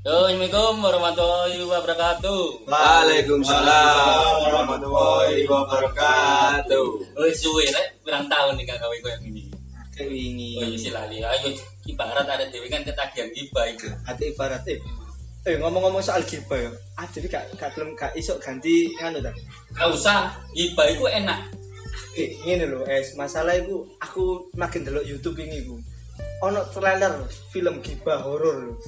Assalamualaikum warahmatullahi wabarakatuh. Waalaikumsalam warahmatullahi wabarakatuh. Oh, suwe rek, pirang tahun nih gak gawe koyo ngene. Wingi. Oh, iya sih lali. Ayo ibarat ada dewe kan ketagihan gibah iku. Ate ibarat eh. Eh ngomong-ngomong soal gibah ya. Ah jadi gak gak belum gak iso ganti nganu ta. Gak usah, gibah iku enak. Eh ngene lho, es masalah iku aku makin delok YouTube ini iku. Ono trailer film gibah horor lho.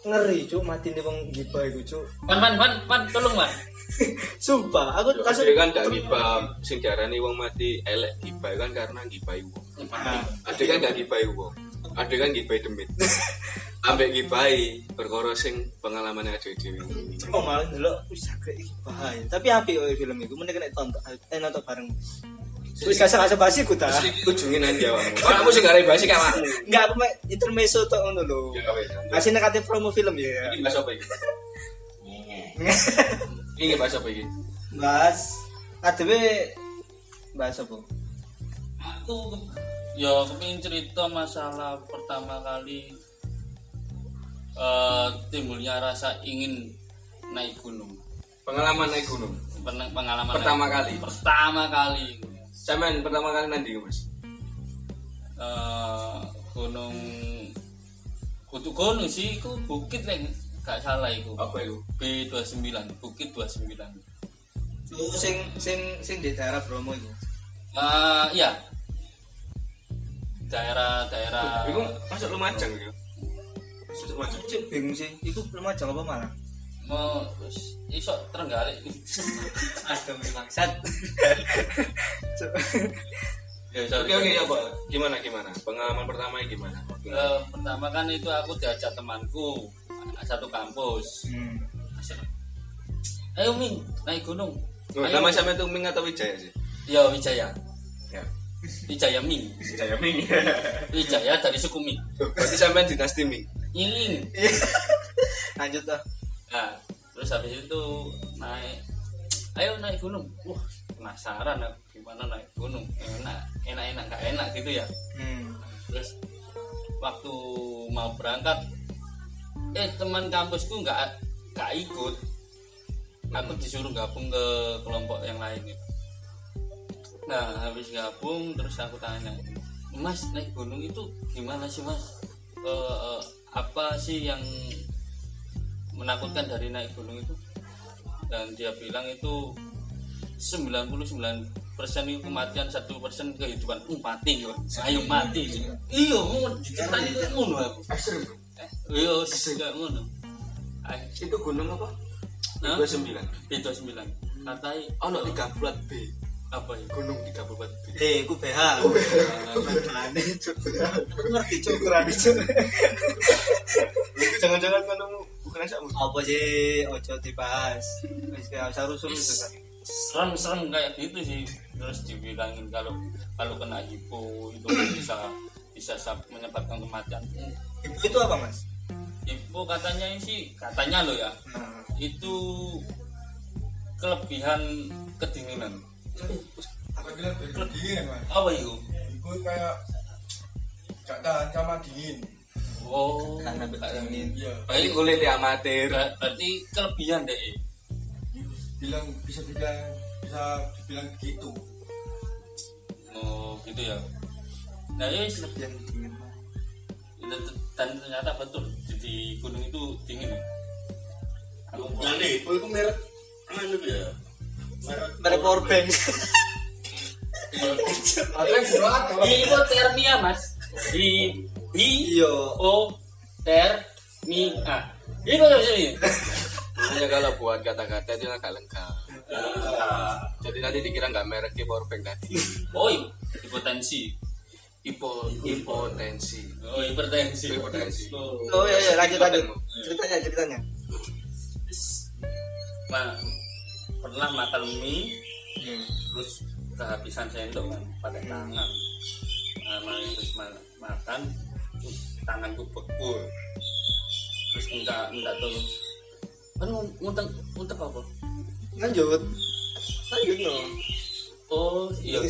Ngeri cuk mati nih wong gibah iku cuk. Man man man man tolong man. Sumpah, aku Ada kan gak gibah sing diarani wong mati elek gibah kan karena wong. Nah, Ada kan gak gibahi wong. Ada kan gibahi demit. Ambek gibahi perkara sing pengalaman ada dhewe. cuma malah delok wis agak bahaya. Tapi apik kok film iku mending kena tonton eh nonton bareng. Wis kasar kasar basi ku ta. Nanti awakmu. Ora aku sing gak basi ka awakmu. Enggak aku mek intermezzo tok ngono lho. Ya wes. Kasih negatif promo film ya. Ini bahasa apa iki? Ini bahasa apa iki? Bahas ADW bahas apa? Aku ya kepengin cerita masalah pertama kali eh timbulnya rasa ingin naik gunung. Pengalaman naik gunung. Pen- Pengalaman Pertama naik- kali? Pertama kali. Sampean pertama kali nanti Mas. eh gunung kutu gunung sih itu bukit lah gak salah itu Apa itu? B29 bukit 29 Lu sing sing sing di daerah Bromo itu. eh iya daerah-daerah Iku masuk Lumajang ya. Masuk Lumajang. Bingung sih, itu belum aja apa malah. Mau terus iso terenggalek Aduh, bangsat. ya Oke oke ya Pak. Gimana gimana? Pengalaman pertama gimana? Eh, pertama kan itu aku diajak temanku satu kampus Hmm. ayo Ming naik gunung Oh, ayo nama sampe itu Ming atau Wijaya sih? ya Wijaya Ya. Wijaya Ming Wijaya Ming. Wijaya dari suku Ming Berarti sampean dinasti Ming. Ying Lanjut dah. Nah, terus habis itu naik, ayo naik gunung. Wah, penasaran aku gimana naik gunung. Enak, enak, enak, nggak enak gitu ya. Hmm. Terus waktu mau berangkat, eh teman kampusku nggak nggak ikut. Aku disuruh gabung ke kelompok yang lain gitu. Nah, habis gabung terus aku tanya, Mas naik gunung itu gimana sih Mas? Eh, apa sih yang menakutkan dari naik gunung itu dan dia bilang itu 99 persen itu kematian satu persen kehidupan uh, mati yo ayo mati iya ngono ceritanya itu ngono aku Ekstrim. Eh, iya kayak ngono Itu gunung apa? Hah? 29. itu sembilan katai Oh, no, tiga bulat B. apa ya Gunung tiga bulat B. Eh, ku BH. Aneh, cuk. Aku ngerti cuk ukuran itu. Jangan-jangan kan asakmu. Apa sih ojo dibahas. Wis gak usah rusuh itu kan. serem-serem kayak gitu sih terus dibilangin kalau kalau kena hipo itu bisa bisa sa- menyebabkan kematian Ibu itu apa, Mas? hipo katanya sih katanya lo ya Nah, itu kelebihan kedinginan Apa bilang dingin mas? apa itu Itu kayak gak tahan sama dingin. Oh karena bedingin. Iya. Ini baik kulit yang amatir. ber- berarti kelebihan deh Bilang bisa bilang bisa dibilang begitu. oh gitu ya nah ya. Yang dingin. dan ternyata betul di, gunung itu dingin aku Nanti, itu merek anu ya. Merek Merek powerbank. Ada yang berat kalau itu termia mas di di Iya. o termia ini kok sini Makanya kalau buat kata-kata itu agak lengkap. Jadi nanti dikira nggak merek di powerbank tadi. oh iya hipotensi Hipo, hipotensi. oh hipertensi Hipertensi. oh. Oh iya iya lanjut lanjut. Ceritanya ceritanya. nah pernah makan mie Hmm. terus kehabisan sendok kan pakai tangan nah, terus ma- makan tanganku beku. Terus minta minta tolong kan ngunteng ngunteng apa? Lanjut. Lanjut no. oh iya.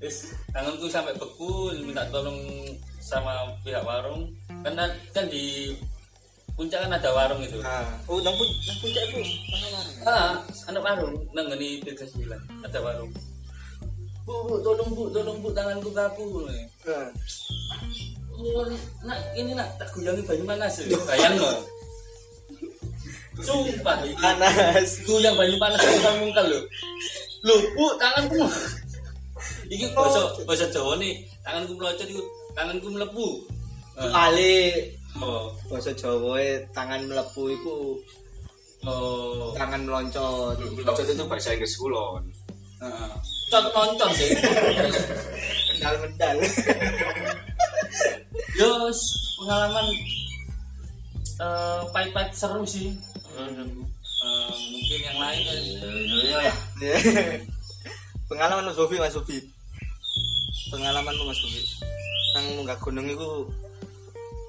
Terus tanganku sampai beku minta tolong sama pihak warung. Karena kan di puncak kan ada warung itu. Ah, oh nang pun nang puncak itu? Mana warung? ah anak warung nang ini tiga sembilan ada warung bu, bu tolong bu tolong bu tanganku kaku Ah. oh nak ini nak tak guyangi banyu panas ya bayang loh sumpah Panas. guyang banyu panas mungkal mungkal lo lo bu tanganku iki bahasa bahasa Jawa nih tanganku melocot itu tanganku melebu Ah. Ali oh bahasa Jawa e, tangan melepu iku oh tangan meloncot. Maksud itu bahasa Inggris kulon. Cot nonton sih. Mendal-mendal. Yos, pengalaman eh pahit-pahit seru sih. Eh, mungkin yang lain ya. ya Pengalaman Mas Sofi, Mas Sofi. Pengalamanmu Mas Sofi. Nang munggah gunung itu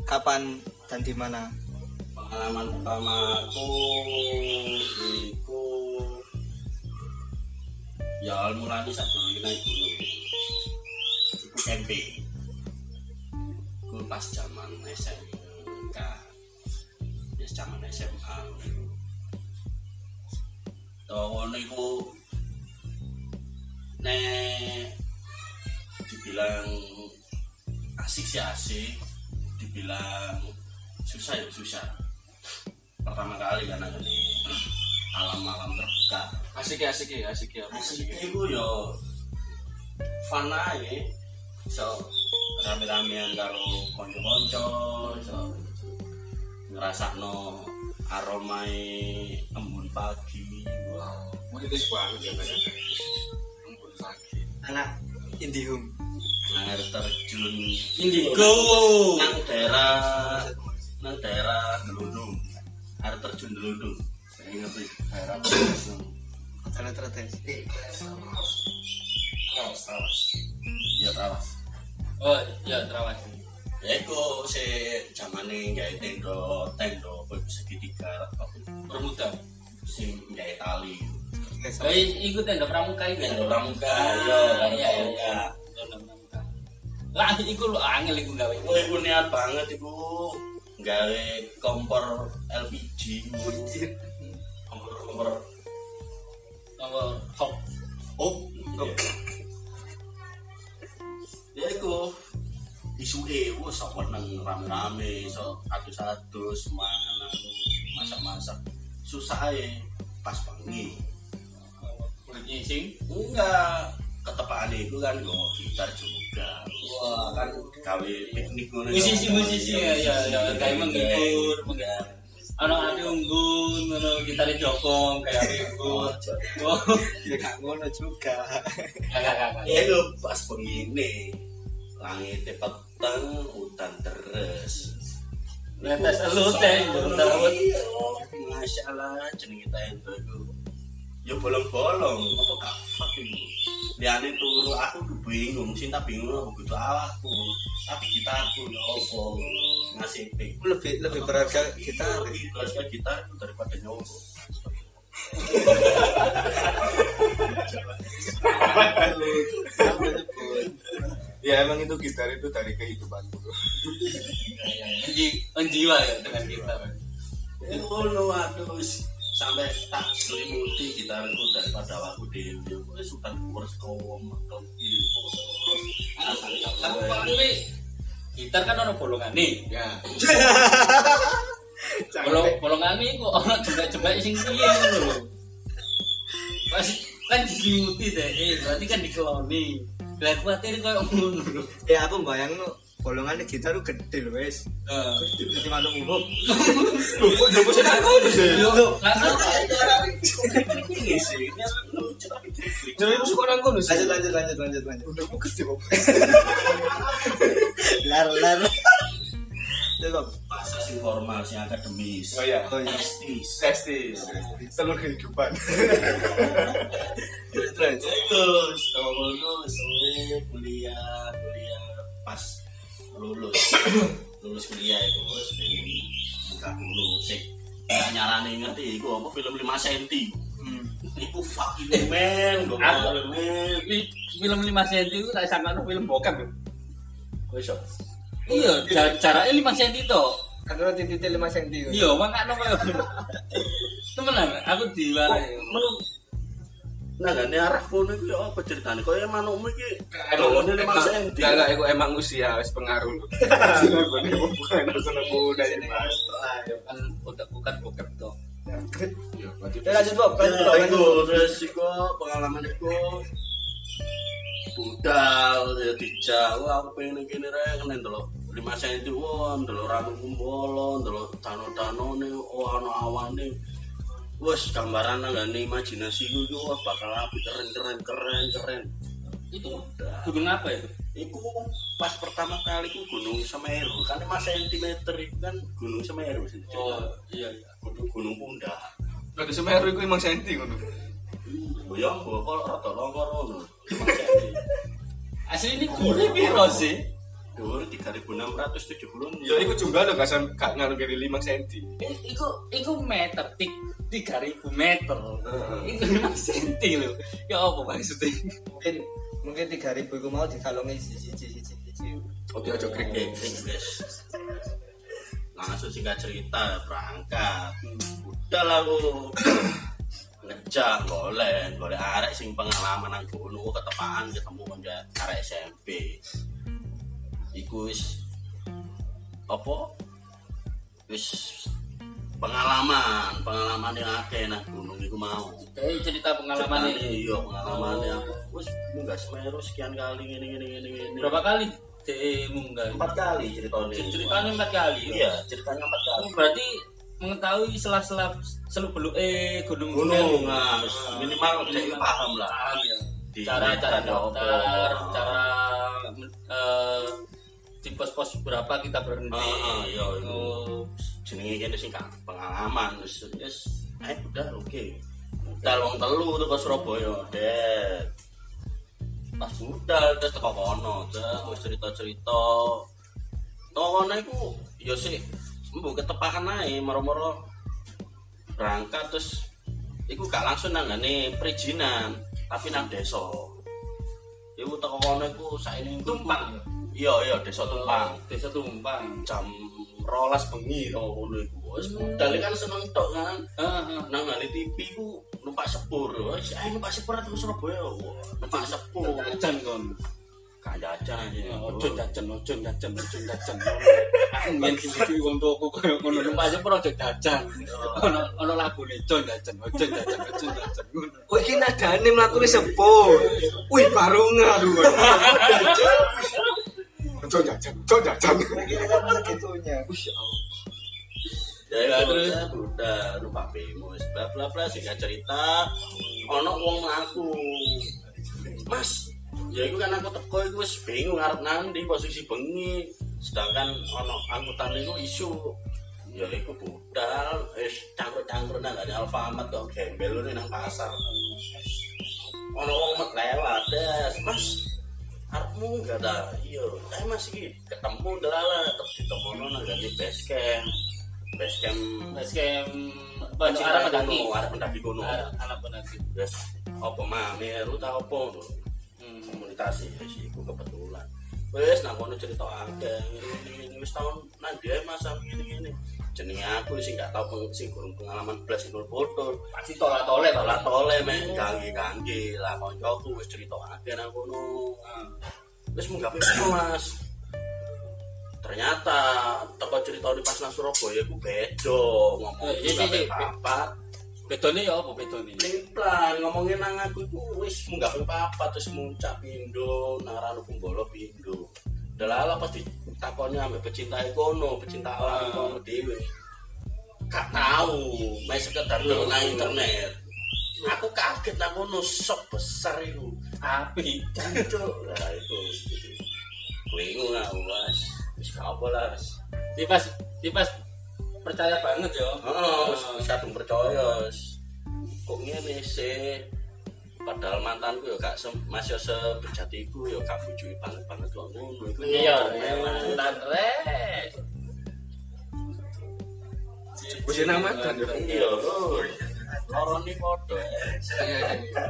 kapan dan di mana? pengalaman pertamaku iku ya mulai saat dulu naik gunung iku camping iku pas zaman SMK ya zaman SMA Tahu iku nek dibilang asik sih asik dibilang susah ya susah. Pertama kali kan ada di alam-alam terbuka Asik ya, asik ya, asik ya. asik itu yo fun aja so rame-ramean karo konco-konco so ngerasakno aroma embun pagi wow Mungkin itu banget ya banyak. Ampun sakit. Anak Indihome. nang air terjun Indigo. nang daerah nang daerah Gelundung air terjun Gelundung sih daerah Gelundung Jalan tertes. Eh, Trawas, trawas. Iya trawas. Oh, ya terawas. Ya iku si zamane gawe tendo tendo iku segitiga apa Bermuda. sing gawe tali. Oh, i- ikut tenda pramuka itu. Tendo pramuka Ah, iya, iya. pramuka. Lah, iku lu angel iku gawe. Iku iku niat banget iku gawe kompor LPG. Kompor Nomor hop. iya. Ya iku isuke wis apa nang rame-rame iso adus-adus mangan masak-masak susah ae pas bengi Kulit ising. enggak ketepaan itu kan gue gitar juga wah kan gawe piknik ngono Musisi musisi ya ya ya kayak menghibur, menghibur. Anak anak unggun, ngono gitare jokong kayak minggu. Oh, Ya gak ngono juga. ya lu pas begini langit peteng hutan deres Netes elu teh, darawet. Iya, Masya Allah, jeneng kita itu itu. Ya bolong-bolong, apa gak fuck ini. Liane turu aku tuh bingung, cinta bingung aku butuh awakku. Tapi kita aku ya apa ngasih ping. Lebih lebih berharga kita. lebih berharga kita itu daripada nyowo. Ya emang itu gitar itu dari kehidupan dulu. Enji, enjiwa ya dengan kita. Ya ngono aduh. Sampai tak selimuti gitarku daripada aku dewi. Wis sudah kurus kawom mekel gitu. Aku paling gitar kan ono bolongane. Ya. Bolong bolongane kok ono jembek-jembek sing piye lho. Pas kan diselimuti deh, eh, berarti kan dikeloni. Lah kuatir koyo ngono lho. Ya aku bayang bolongannya gitar itu gede loh wes. Heeh. Jadi manuk umum. Loh, kok jopo sing aku sih? Yo, langsung Ini sih, ini lucu tapi Jadi aku suka nang kono sih. Lanjut lanjut lanjut lanjut lanjut. Udah aku gede kok. Lar lar. Coba. bahasa sing formal, sing akademis. Oh iya. Oh iya. Testis. Testis. Telur kehidupan. Terus terus. Terus, tahu lulus, suwe, kuliah, kuliah pas lulus, lulus kuliah itu bos, ini buka dulu sih. Nggak nyarani ngerti, itu apa film 5 senti. Hmm. Iku fucking man, gue film 5 cm itu tak sangka film bokep lho. Gue sok. iya jar- jaraknya lima senti toh Karena titik lima senti. iya makanya koyo temenan aku diwarai menurut nah gak ini arah kono itu apa ceritanya kok ya manukmu Emang ini lima senti Enggak, enggak, itu emang usia wis pengaruh. Bukan aku Mas. kan udah bukan bukan toh Ya, Ya lanjut Bob, Ya, itu terus iku pengalaman iku. Budal ya dijak wah aku pengen kene rek. Kene ndelok 5 cm wah ndelok rambutku bolong ndelok dano-danone oh ana awane wes gambaran nang imajinasi ku iku wah bakal apik keren keren keren keren itu gunung apa itu Iku pas pertama kali ku Gunung Semeru kan 5 cm itu kan Gunung Semeru sih. oh iya iya Gunung Gunung Pundak. Berarti Semeru itu emang senti ngono. Ya, kok rada longkor ngono. asli ini gue piro sih Dhuwur 3670. Ya iku jumlah lo gak ngaruh dari 5 senti. I- iku iku meter tik tiga ribu meter itu lima senti loh ya apa maksudnya Mungkin mungkin 3000 iku mau dikalongi siji siji siji. Oke, ojo krik. Oke, guys. Langsung singkat cerita berangkat. Udah lah aku ngejak golek golek arek sing pengalaman nang gunung ketepaan ketemu kanca arek SMP. Iku wis apa? Wis pengalaman, pengalaman yang akeh nang gunung iku mau. eh cerita pengalaman ini iya pengalaman aku. Wis munggah Semeru sekian kali ngene ngene ngene ngene. berapa kali de munggah Empat kali ceritanya. ceritanya empat kali Iya, ceritanya empat kali. Oh, berarti mengetahui selah-selah seluk beluk eh gunung Gunung, Semeru. nah, minimal dia paham lah. Paham ya. Cara cara daftar cara eh, di pos-pos berapa kita berhenti Ah, ah, iya, iya. Jenenge kene sing kan pengalaman wis wis eh udah oke. Budal wong telu tuh ke Surabaya, Dek. Pas budal terus teko kono, terus cerita-cerita. Teko kono iku ya sih mbok ketepakan ae moro-moro berangkat terus iku gak langsung nang ngene perizinan, tapi nang desa. Iku teko kono iku saene Tumpang, ya? Iya, iya, desa Tumpang desa tumpang jam rolas bengi tau ngono iku. Wis kan seneng tok kan. Nang ngene TV ku numpak sepur. Wis ayo numpak sepur ke Surabaya. Numpak sepur. jajan kon Kan jajan aja. Ojo jajan ojo jajan ojo jajan aku ngene iki wong tuaku koyo ngono numpak aja ojo jajan ono ono lagune ojo jajan ojo jajan ojo jajan ini nadane sepur. Wih, Ojo jajan, ojo jajan. Segitunya. Ya Ya, terus terus? udah bemo wis bla bla bla sing cerita ono wong aku. Mas, ya iku kan aku teko iku wis bingung arep nandi posisi bengi. Sedangkan ono angkutan iku isu ya iku budal wis cangkruk-cangkruk nang ngene Alfamart kok gembel nang pasar. Ono wong met lewat, des. Mas, arepmu enggak ada iya. Eh mas iki ketemu delala terus ditemono nang ganti base camp. Base camp Mas kayak baju arah pendaki? Arah pendaki arah anak pendaki. Terus apa mamer lu tau apa? Hmm. komunitas ya sih iku kebetulan. Wes nang kono cerita akeh ngene ngene wis tahun nang dia masa ngene ngene jenenge aku sing gak tau peng- sing kurang pengalaman blas sing foto pasti tolak tolak Tolak tole men ganggi ganggi lah koncoku wis cerita akeh nang kono. Wis munggah mas. Ternyata teko cerita di pas nang Surabaya ku beda ngomong Eh, iya, iya, iya. papat. bedone ya apa bedone Limplan ngomongin nang aku iku wis munggah papat terus muncak pindo nang Ranu Kumbolo pindo. Delala pas ditakoni ambek pecinta kono, pecinta alam Ah. kono dhewe. Gak tahu, main sekedar nang nang internet. Aku kaget nang kono sok besar itu. api Cuk, lah itu bingung aku mas. Wis gak apa lah. Mas. di pas di pas percaya banget ya Heeh, wis wis kadung percaya. Kok ngene sih? Padahal mantanku ya gak se masih sebejatiku ya gak bujui banget banget kok ngono. Iku iya memang. mantan rek Wis nang makan yo. Iya. Koroni podo.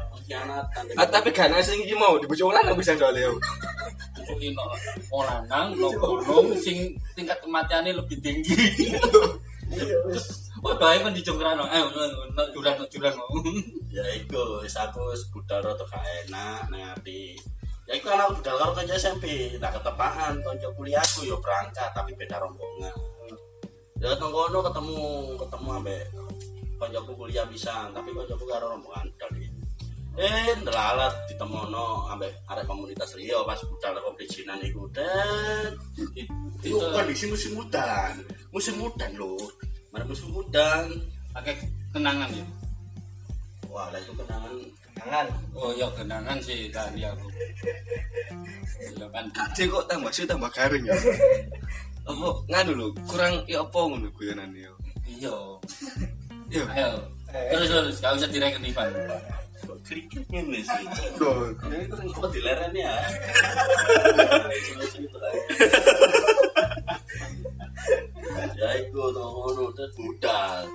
Pengkhianatan. Ah, tapi gak ana sing iki mau dibocoran aku bisa soalnya yo. wong lanang no gunung sing tingkat kematiannya lebih tinggi. Wah, bae kan dijongkrano. Eh, no jurang. ya iku wis aku budal rada gak enak nang ati. Ya iku anak budal karo kanca SMP tak ketepaan kanca kuliahku yo berangkat tapi beda rombongan. Ya kono ketemu ketemu ambek kancaku kuliah bisa tapi kancaku karo rombongan budal iki. Eh ndelalat ditemono ambek arek komunitas Rio pas budal komplisinan iku. Dan itu kondisi musim udan musim udan lho mari musim udan Pakai kenangan ya. wah lah itu kenangan Jangan. Oh, ya kenangan sih tadi aku. Ya kan. Cek kok tambah sih tambah garing ya. Apa nganu lho, kurang ya apa ngono guyonane yo. Iya. Yo. Ayo. Terus terus, gak usah direken Ivan. kok krikit ngene sih Lho, kok dileren ya ya iku to ngono terus budal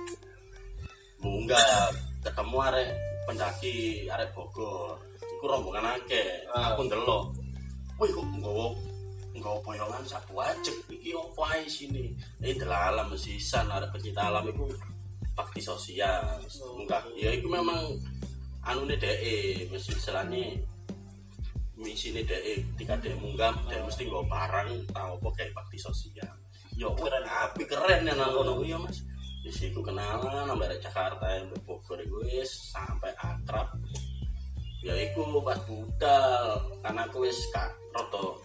munggah ketemu arek pendaki arek Bogor iku rombongan akeh aku ndelok. Wih kok nggawa nggawa boyongan sak wajib iki opo ae sini ini delalam sisan arek pecinta alam iku bakti sosial munggah ya iku memang anune dhek mesti istilahnya misine dhek ketika dhek munggah dhek mesti nggawa barang tau apa kayak bakti sosial yo keren api keren ya nang kono ya Mas di situ kenalan sampai dari Jakarta yang Bogor itu wis sampai akrab ya iku pas budal karena aku wis kak roto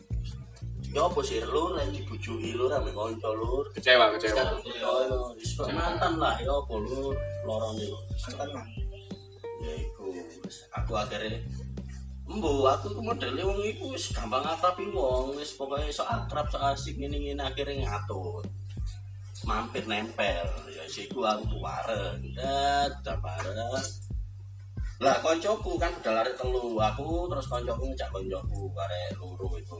ya apa sih lur yang dibujuki lur ame konco lur kecewa kecewa. sekarang ya wis kok mantan lah ya apa lur lorong lur Mantan mah. ya iku aku akhirnya Embo, aku ku modele wong iku wis gampang akrabi wong, wis pokoknya so akrab, so asik ngene-ngene akhirnya ngatur. Mampir nempel, ya siku aku bareng, dat, bareng. Lah koncoku kan udah lari telu, aku terus koncoku ngejak koncoku arek loro itu.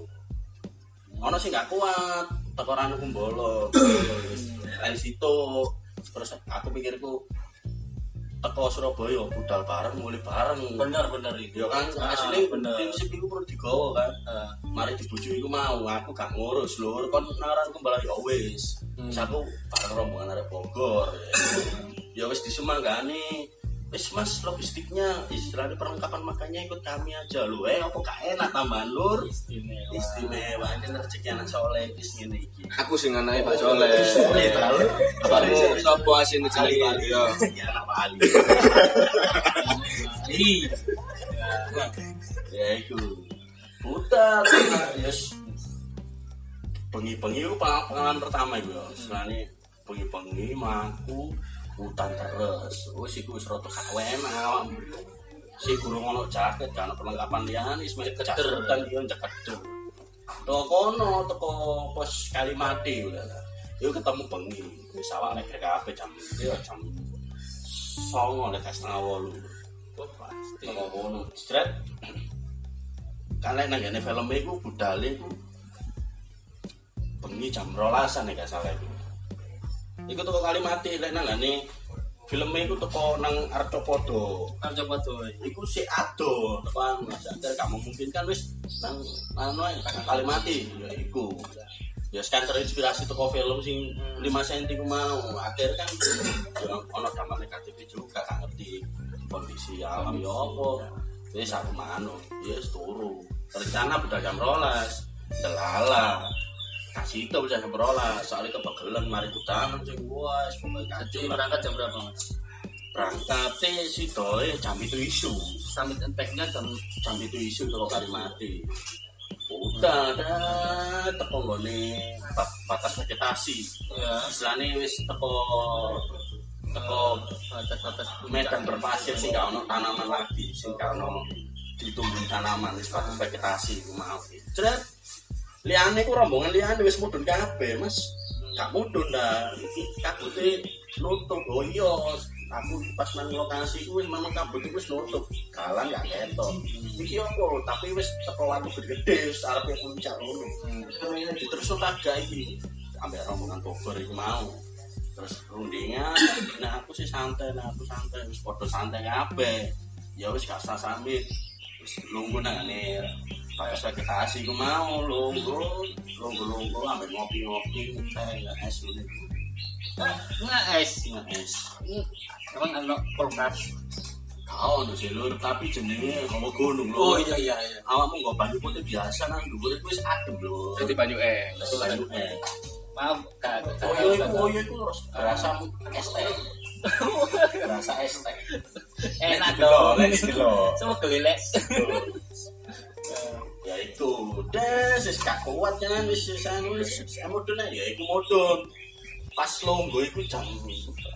Ono sing gak kuat, teko ranu kumbolo. Lain situ. Terus aku pikirku teko Surabaya budal bareng mulai bareng. Bener bener itu. ya kan Ah, asli bener. prinsip itu perlu digawa kan. Ah, mari dibujuk iku mau aku gak ngurus lur kon naran kembali ya wis. Hmm. Aku bareng rombongan arek Bogor. Ya wis disumangani wis mas logistiknya istilahnya perlengkapan makannya ikut kami aja. Lu eh apa gak enak tambahan lur? Istimewa. istimewa ini rezeki anak soleh wis ngene iki. Aku sing anake Pak Soleh. Soleh tahu Kamu sapa asine Ali jenenge? Yo. rezeki anak Pak Ali. Iya. ya itu putar yes. Bengi-bengi itu peng- pengalaman pertama itu ya. Setelahnya bengi-bengi maku hutan terus. Iku wis rada kawen awam si guru ngono jaket kan perlengkapan wis mek kecader hutan dia jaket toko kono toko pos Kalimati udah Yuk ketemu bengi wis awak nek kabeh jam yo jam songo nek setengah wolu. Oh, pasti. Toko kono. Stret kan lek nang film iku budale iku bengi jam 12 nek gak salah iku. Iku toko Kalimati lek nang ngene film iku toko nang Arcopodo. Coba tuh. Iku si ado tekan sadar gak memungkinkan wis nang anu Kalimati ya iku. Ya sekarang terinspirasi toko film sing 5 cm ku mau. Akhir kan ya ono dampak negatif juga gak ngerti kondisi alam ya apa. Wis aku manu, ya wis turu. Rencana budal jam 12. Delala. Kasih itu bisa 12. Soalnya kepegelen mari kutangan sing wah, pokoke kacau. Berangkat jam berapa mas? berangkatnya si doi jam itu isu. Summit impact-nya jam jam itu isu toko Kalimati udah ada teko ba- batas vegetasi. Ya istilahnya wis teko teko batas-batas medan berpasir sih gak ono tanaman lagi sih gak ono ditumbuh tanaman wis batas vegetasi mau jret liane ku rombongan liane wis mudun kabeh mas. Gak mudun dah kabute nutup oh iya aku pas nang lokasi ku memang kabut wis nutup. Galang gak ketok. Iki apa? Tapi wis teko watu gede-gede wis arepe puncak ngono. Ini diterus kagak iki. Ambek rombongan Bogor iku mau. Terus rundingan nah aku sih santai nah aku santai. Wis padha santai kabeh. Ya wis gak usah sambil wis nunggu nang pakai vegetasi ku mau lunggu lunggu lunggu ambil ngopi ngopi nggak es ini nggak es. Nggak es. Emang ada kulkas kau nu sih lur tapi jenenge hawa gunung lho oh iya iya iya. Awakmu nggak banyu putih biasa nang? Dhuwur itu wis adem lho Jadi banyu eh. Terus banyu es. Maaf kak. Oh iya itu oh iya itu terus rasa es teh. Rasa es teh. Enak Gitu loh, dong. lek gitu loh. semua gelek ya itu des wis gak kuat kan wis wis anu wis mudun ya iku mudun pas longgo iku jam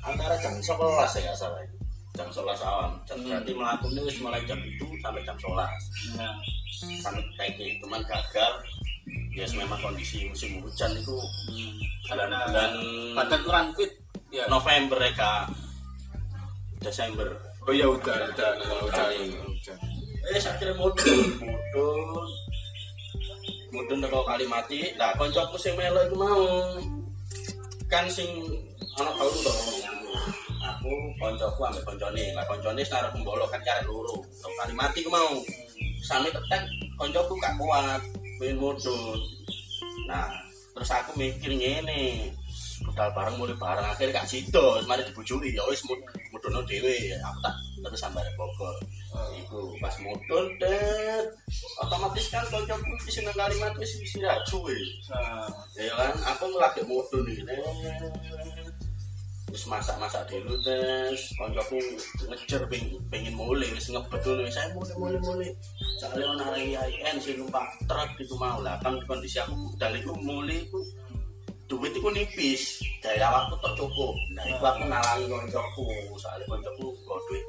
antara jam 11 ya salah jam 11 awan jam berarti melakukannya wis mulai jam itu sampai jam 11 nah sampai kayak cuman gagal. Ya memang kondisi musim hujan itu karena bulan badan kurang fit. Ya November mereka Desember. Oh iya udah, udah, udah, udah. udah. eh saya kira mudun mudun teko Kalimati nah koncoku sing melo iku mau. Kan sing ana tau lho aku koncoku ambek koncone. Lah koncone senar pembolo kan karek loro. Teko Kalimati ku mau. Sami tetek koncoku gak kuat pengen mudun. Nah terus aku mikir ngene. Budal bareng mulai bareng. Akhirnya gak sido. Mari dibujui ya wis mud- mudun dhewe. Aku tak terus sambar Bogor iku. Pas mudun det. Otomatis kan kancaku wis nang kalimat wis wis raju wis. Nah. Ya kan? Aku lagi mudun iki Net. wis masak-masak dulu tes kancaku ngejer pengen, pengen mulai wis ngebet dulu saya mulai mulai mulai soalnya ono IAIN sing numpak truk gitu mau. Lah kan kondisi aku budal iku mulai iku. Duit iku nipis. Dari awakku tak cukup. Nah itu aku ngalangi koncoku soalnya koncoku gak duit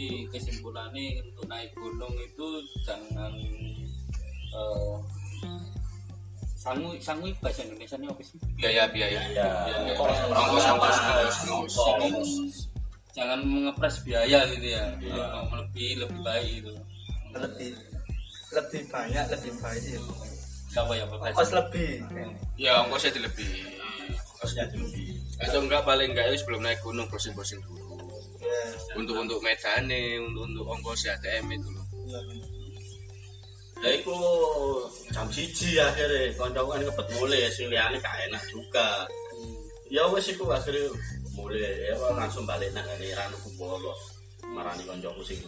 jadi kesimpulannya untuk naik gunung itu jangan eh sangu sangu itu bahasa Indonesia ini apa sih Biaya, biaya. ya Ongkos, ongkos, ongkos. ongkos jangan mengepres biaya gitu ya Mau lebih lebih baik gitu lebih lebih banyak lebih baik ya. siapa ya ongkos lebih Ya ongkosnya di lebih. ongkosnya lebih Atau enggak paling enggak ya sebelum naik gunung browsing-browsing dulu. Ya, Untuk untuk medane, untuk untuk ongkos ATM itu loh. ya. ya iku jam siji akhirnya koncoku kan ngebet mulai sing liyane gak enak juga. Ya wes iku akhirnya mulai ya langsung balik nang ngene Ranu Kumbolo marani koncoku sing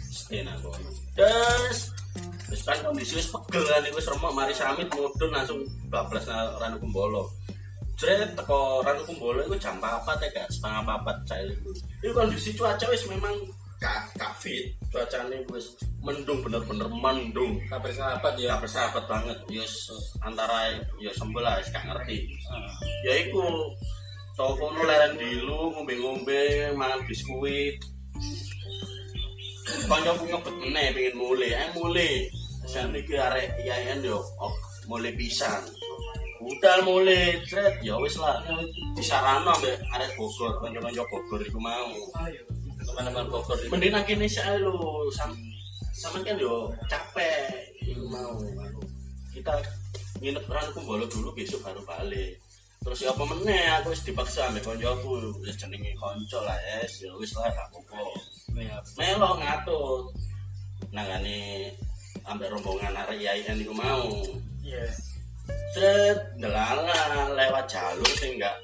stay nang kono. Terus wis kan kondisi wis pegel kan wis remuk mari samit mudun langsung bablas nang Ranu Kumbolo Jret teko Ranu Kumbolo iku jam 4 ya gak? Setengah 4 cair iku iku kondisi cuaca wis memang gak gak fit. Cuacanya wis mendung bener-bener mendung. Tak bersahabat ya? Ya bersahabat banget. Yes antara ya sebelah gak ngerti. Ya iku toko nu leren dilu ngombe-ngombe mangan biskuit. Kancaku ngebet meneh pengen mulai eh mulai saya mikir arek IAIN yo mulai pisan udah mulai thread ya wis lah. Disarano ambek arek Bogor kanca-kanca Bogor iku mau. Teman-teman Bogor mending nang kene sih lho sam sama kan yo capek iku mau. Kita nginep ran kumbolo dulu besok baru balik. Terus ya apa meneh aku wis dipaksa ambek koncoku wis jenenge konco lah es ya wis lah gak apa-apa. Ya melo ngatur. Nangane ambek rombongan arek IAIN iku mau. Iya. Set, delala lewat jalur sing enggak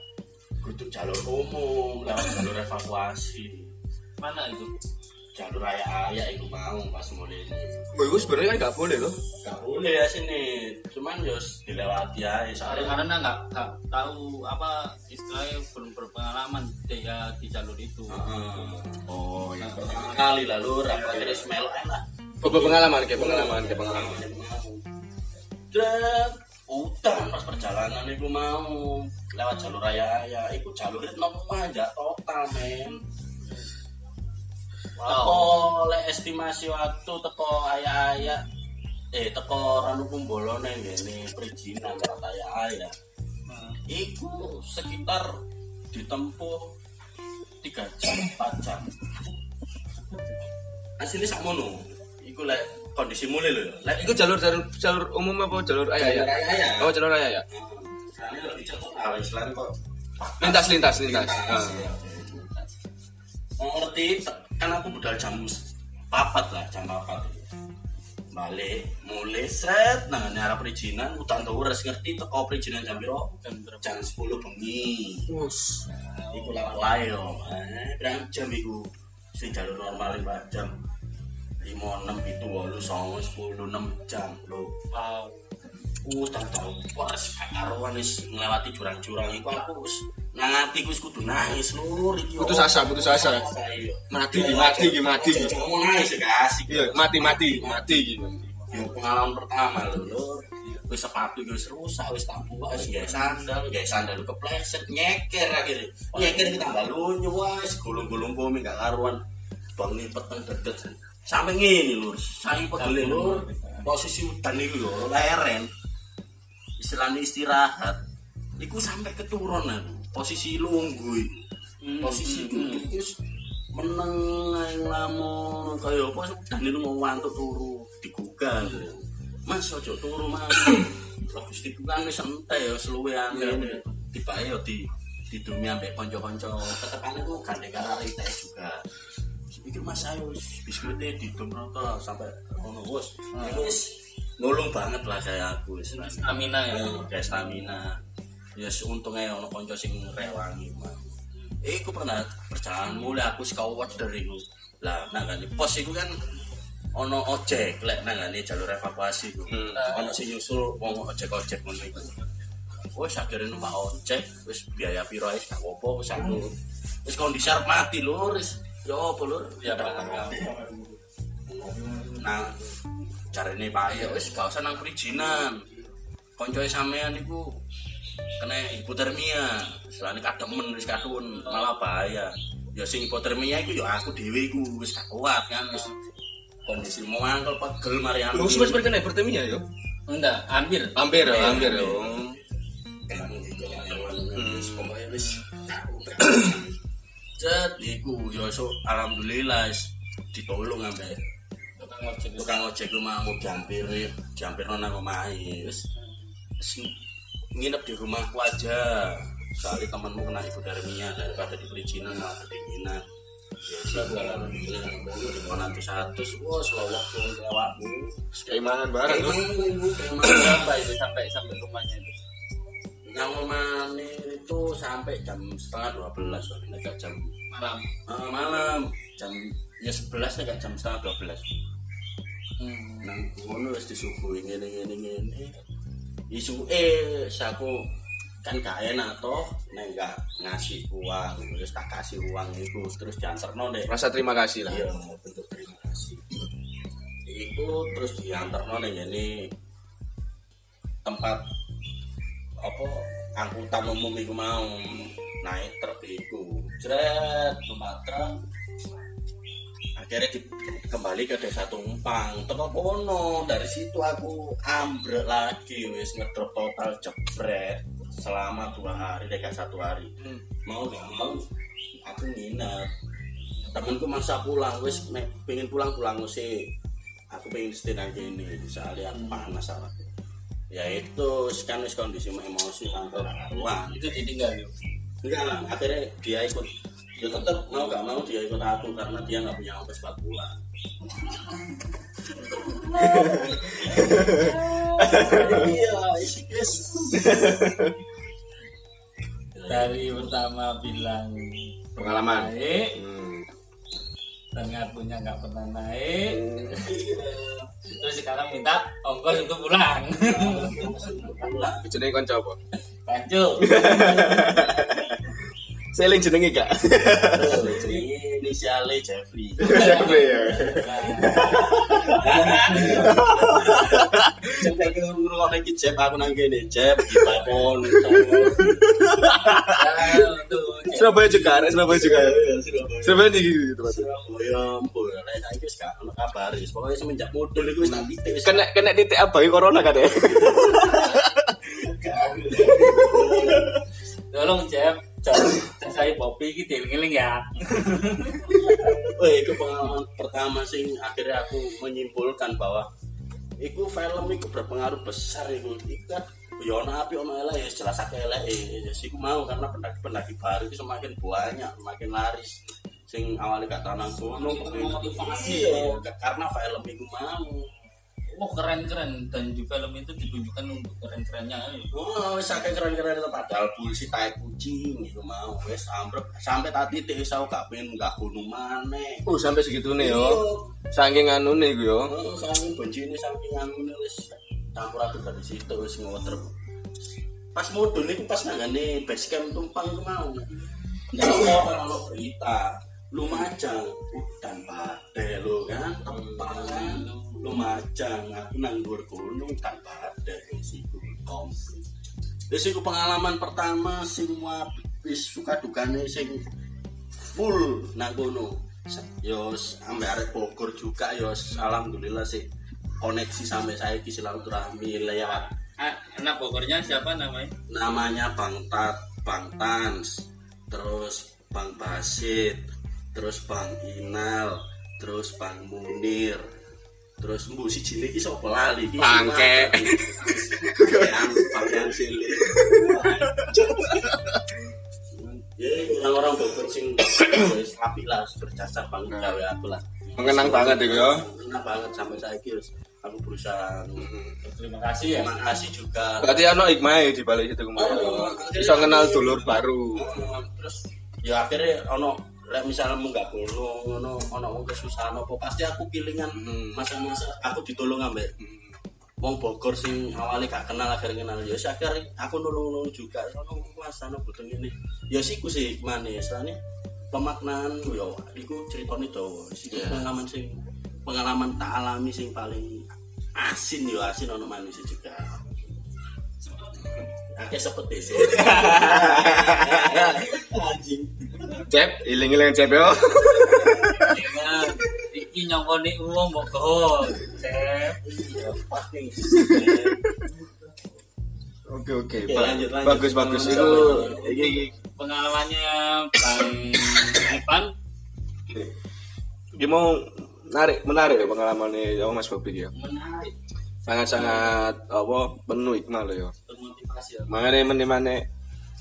kudu jalur umum, lewat jalur evakuasi. mana itu Jalur raya-raya itu mau pas mulai ini. Gue itu sebenarnya kan nggak boleh loh. Gak boleh ya sini, cuman jos dilewati aja soalnya karena nggak nggak tahu apa istilahnya belum berpengalaman dia di jalur itu Heeh. Oh iya. kali lalu rapat terus melo enak. Coba pengalaman kayak pengalaman kayak pengalaman. Dret, udan pas perjalanan itu mau. Lewat jalur raya-raya, itu jalur itu aja total men. teko lek estimasi waktu teko ayah-ayah eh teko ranu kumbolo neng gini perizinan lewat ayah-ayah iku sekitar ditempuh tiga jam empat jam. Asli sakmono iku lek kondisi mulai lho lek Itu jalur jalur jalur umum apa jalur ayah ya? ayah Oh jalur ayah ya. Lintas lintas lintas. Lintas, Ah. ya. Mau ngerti kan aku budal jam papat lah jam papat balik mulai seret nah arah perizinan utan tuh harus ngerti teko perizinan jam piro Jam berapa? jam 10 bengi Wus. Nah, iku lah layo eh berapa jam iku sing jalur normal lima jam lima enam itu walu songo sepuluh enam jam lo Wow. uh tak tahu pas karuan wis ngelewati jurang-jurang iku aku wis nang ati wis kudu nangis lur iki Putus asa, putus asa. iya. Mati iki, mati iki, mati iki. Jangan mau nangis ya kasih Iya, mati mati mati gitu. Yo pengalaman pertama lho lur wis sepatu wis rusak wis tak buka wis gawe sandal gawe sandal kepleset nyeker akhirnya nyeker kita tambah lunyu wis gulung-gulung bumi gak karuan bang lipat nang dedet sampai ngene lur. Saking pegel lur. Posisi udan iku lho leren istilahnya istirahat. Iku sampai keturunan posisi lungguh iku. posisi duduk wis meneng ae nglamun kaya apa udan itu mau wantuk turu digugah Mas ojo turu Mas. Lah Gusti kan wis entek ya seluwean ngene. Tibae yo di didumi ambek kanca-kanca ketekan itu gandeng karo juga. Iki Mas ayo biskuite didum rata sampai ngono wis. Iku wis nulung banget lah saya aku wis. Stamina ya. Eh, kayak stamina. Ya untungnya ono kanca sing rewangi mah. Iku pernah perjalanan mulai aku sekawat dari iku. Lah nah kan pos iku kan ono ojek lek nang ngene jalur evakuasi iku. Ono sing nyusul wong ojek-ojek ngono iku. Wis akhirnya numpak ojek, wis biaya piro ae gak apa wis aku. Wis kondisi mati lur, wis yo apa lur? Ya. Nah, carane Pak ya wis gak usah nang perizinan. Koncoe sampean iku kena hipotermia. Selane kademen wis kadun malah bahaya. Ya sing hipotermia iku ya aku dhewe iku wis gak kuat kan wis kondisi mau angkel pegel mari aku. wis pernah kena hipertermia yo? Enggak, hampir. Hampir ya, hampir yo. Pokoknya wis Cet, iku ya so alhamdulillah ditolong ambek Tukang ojek. tukang ojek ku mau diampir diampir nang omahe wis. Wis nginep di rumahku aja. Soalnya temanmu kena hipotermia daripada di perizinan malah kedinginan. Ya Keimangan bareng itu sampai sampai rumahnya itu? Yang omane itu sampai jam setengah dua belas agak jam Malam. ah, malam jam ya sebelas agak jam setengah dua belas Hmm. nang ngono wis disuguhi ngene ngene ngene isu eh saku kan gak enak toh nek gak ngasih uang terus tak kasih uang itu terus diantarno deh Rasa terima kasih lah. iya bentuk terima kasih itu terus diantarno nih ini tempat apa angkutan umum itu mau naik truk itu jret truk. Akhirnya di, kembali ke desa Tumpang. Teko kono dari situ aku ambrek lagi wis ngedrop total jebret selama dua hari dekat satu hari. Mau gak mau aku nginep. Temenku maksa pulang wis pengen pulang pulang sih aku pengen stay nang kene soalnya aku panas sama ya itu kan wis kondisi emosi kantor karuan Itu ditinggal yuk. enggak lah akhirnya dia ikut ya tetap mau gak mau dia ikut aku karena dia nggak punya ongkos buat pulang iya Dari pertama bilang Pengalaman. Hmm. Dan ngakunya nggak pernah naik. Terus sekarang minta ongkos untuk pulang. pulang Jenenge kanca apa? Kancu. Seling jenenge gak? ini inisialnya Jeffrey Siapa ya? Jep kayak ngurung iki Jep aku nang kene Jep kita kon Surabaya juga, Surabaya juga. Surabaya nih gitu. Surabaya ampun nek saiki wis gak ono kabar pokoke semenjak modul iku wis tak titik Kena kena titik apa corona kan ya? Tolong Jeb, Bobby iki dieling-eling ya. Wih, itu pengalaman pertama sing akhirnya aku menyimpulkan bahwa iku film iku berpengaruh besar iku. Iku kan ya ono api ono elek ya jelas akeh elek ya iku mau karena pendaki-pendaki baru itu semakin banyak, semakin laris. sing awalnya gak tanah gunung Memotivasi. iya karena film itu mau oh keren keren dan di film itu ditunjukkan untuk keren kerennya Oh, saking keren-keren itu padahal polisi tai kucing itu mau wes ambruk sampai tadi wis aku gak pengen gak gunung maneh. Oh, sampai segitu nih yo. Iya. Saking anu nih yo. Oh, saking benci ini saking anu wis campur aduk dari situ wis ngoter. Pas mudun itu pas nangane base camp tumpang itu mau. Nggak orang lo berita. Lumajang hutan badai lo kan tempangan Lumajang aku nanggur gunung kan badai situ komplit. Wis iku pengalaman pertama semua wis suka dukane sing full nang kono. Yo sampe arek Bogor juga yo alhamdulillah sih koneksi sampai saya di silaturahmi lewat Ah, anak Bogornya siapa namanya namanya Bang Tat, Bang Tans, terus Bang Basit, terus Bang Inal, terus Bang Munir, terus Mbu si Cili iki sapa lali iki? Bangke. Yang yang Cili. Ya, orang-orang Bogor sing wis apik lah berjasa bang gawe aku lah. Mengenang banget itu yo. Enak banget sampai saya wis aku berusaha terima kasih ya terima kasih juga Berarti ano hikmah di balik itu kemarin. Bisa kenal dulur baru. terus ya akhirnya ono lek misalnya munggah gunung ono ono wong kesusahan apa pasti aku pilingan Hmm. masa-masa aku ditolong ambek wong Bogor sing awalnya gak kenal akhirnya kenal. Ya akhirnya aku nulung-nulung juga. Ono mas ono butuh ini ya siku sih mana ya soalnya pemaknaan yo iku ceritanya dawa. Sih pengalaman sing pengalaman tak alami sing paling asin yo asin ono manusia juga. Oke seperti sih. Anjing. Cep, iling-iling cep yo. Iya, iki nyongkoni uang Bogor Cep. Iya, pasti. Oke oke. Oke, lanjut, lanjut. Bagus bagus itu iki iki pengalamannya Bang Ivan iki mau menarik menarik ya pengalamannya ya Mas Bobi ya. menarik Sangat sangat apa penuh hikmah loh ya. termotivasi ya Mangane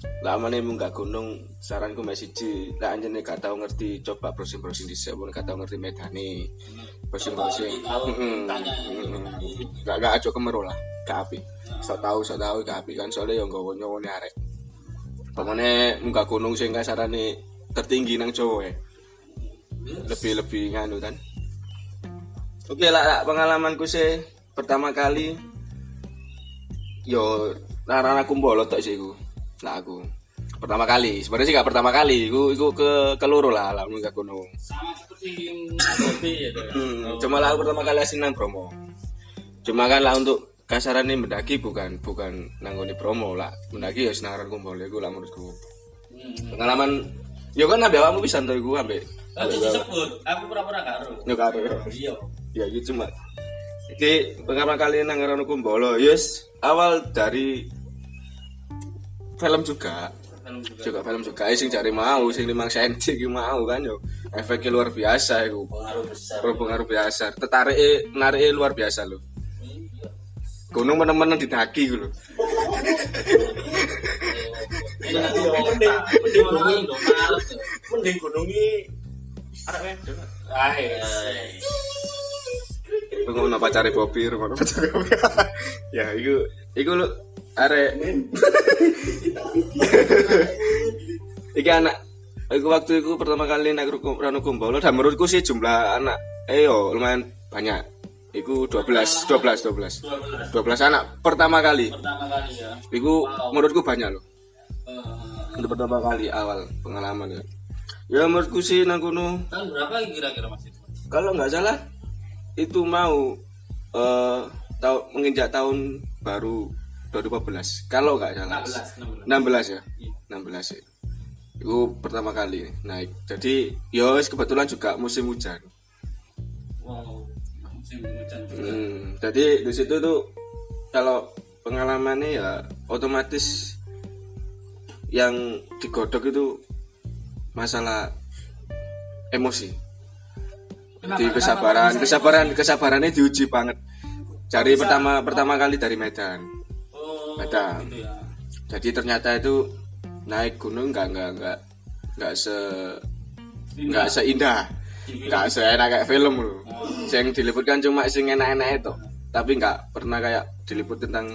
meneh-meneh lah meneh munggah gunung saranku mek siji lah anjene gak tau ngerti coba browsing-browsing dhisik pun gak tau ngerti medane. Browsing-browsing. Tahu, Heeh. tanya. Heeh. Gak gak aja kemeru lah, gak apik. Sok tau sok tau gak apik kan soalnya yo nggawa nyowone arek. Pokoknya munggah gunung sing kasarane tertinggi nang Jawa ya. Lebih-lebih nganu kan. Oke lah, lah pengalamanku sih pertama kali yo larang aku mbolot tok sih. Lah aku pertama kali, sebenarnya sih gak pertama kali, iku iku ke keloro lah lah munggah gunung. sama seperti ya. Hmm, cuma lah aku pertama kali asin nang Bromo. Cuma kan lah untuk kasaran ini mendaki bukan bukan nanggoni promo lah mendaki ya senaran kumpul iku lah menurutku Hmm. pengalaman yo kan nabi awakmu bisa ntar iku ambek Tapi disebut, aku pura-pura gak ero. yo karo Iya. ya gitu cuma jadi pengalaman kali nang Rono Kumbolo yes awal dari film juga. Film juga. juga film juga. Sing cari mau sing limang senti iki mau kan yo. Efeknya luar biasa iku. Pengaruh besar. pengaruh biasa. Tertarik narik luar biasa loh gunung mana-mana didaki gitu loh Ini nanti mending mending. Mending gunungi arek wedok. Ah, iya. lu ngomong apa cari Bobby lu ngomong cari Bobby. Ya itu itu lu arek iki anak Iku waktu itu pertama kali naik ruku- Ranu Kumbolo dan menurutku sih jumlah anak eh yo lumayan banyak. Iku 12, 12, 12. 12 anak pertama kali. Pertama kali ya. Iku menurutku banyak loh. Eh, Untuk pertama kali awal pengalaman ya. Ya menurutku sih nang kono tahun berapa kira-kira Mas? kalau nggak salah itu mau eh tahu menginjak tahun baru 2015 kalau nggak salah. 16, 16. 16 ya? 16 ya. Itu pertama kali naik. Jadi ya wis kebetulan juga musim hujan. Wow. Musim hujan juga. Hmm, jadi di situ tuh kalau pengalamannya ya otomatis yang digodok itu masalah emosi. Di kesabaran kesabaran kesabarannya diuji banget. Dari pertama pertama kali dari Medan Medan gitu ya. jadi ternyata itu naik gunung nggak nggak nggak nggak se nggak seindah. Nggak seenak kayak film loh yang diliputkan cuma sing enak-enak itu. Tapi nggak pernah kayak diliput tentang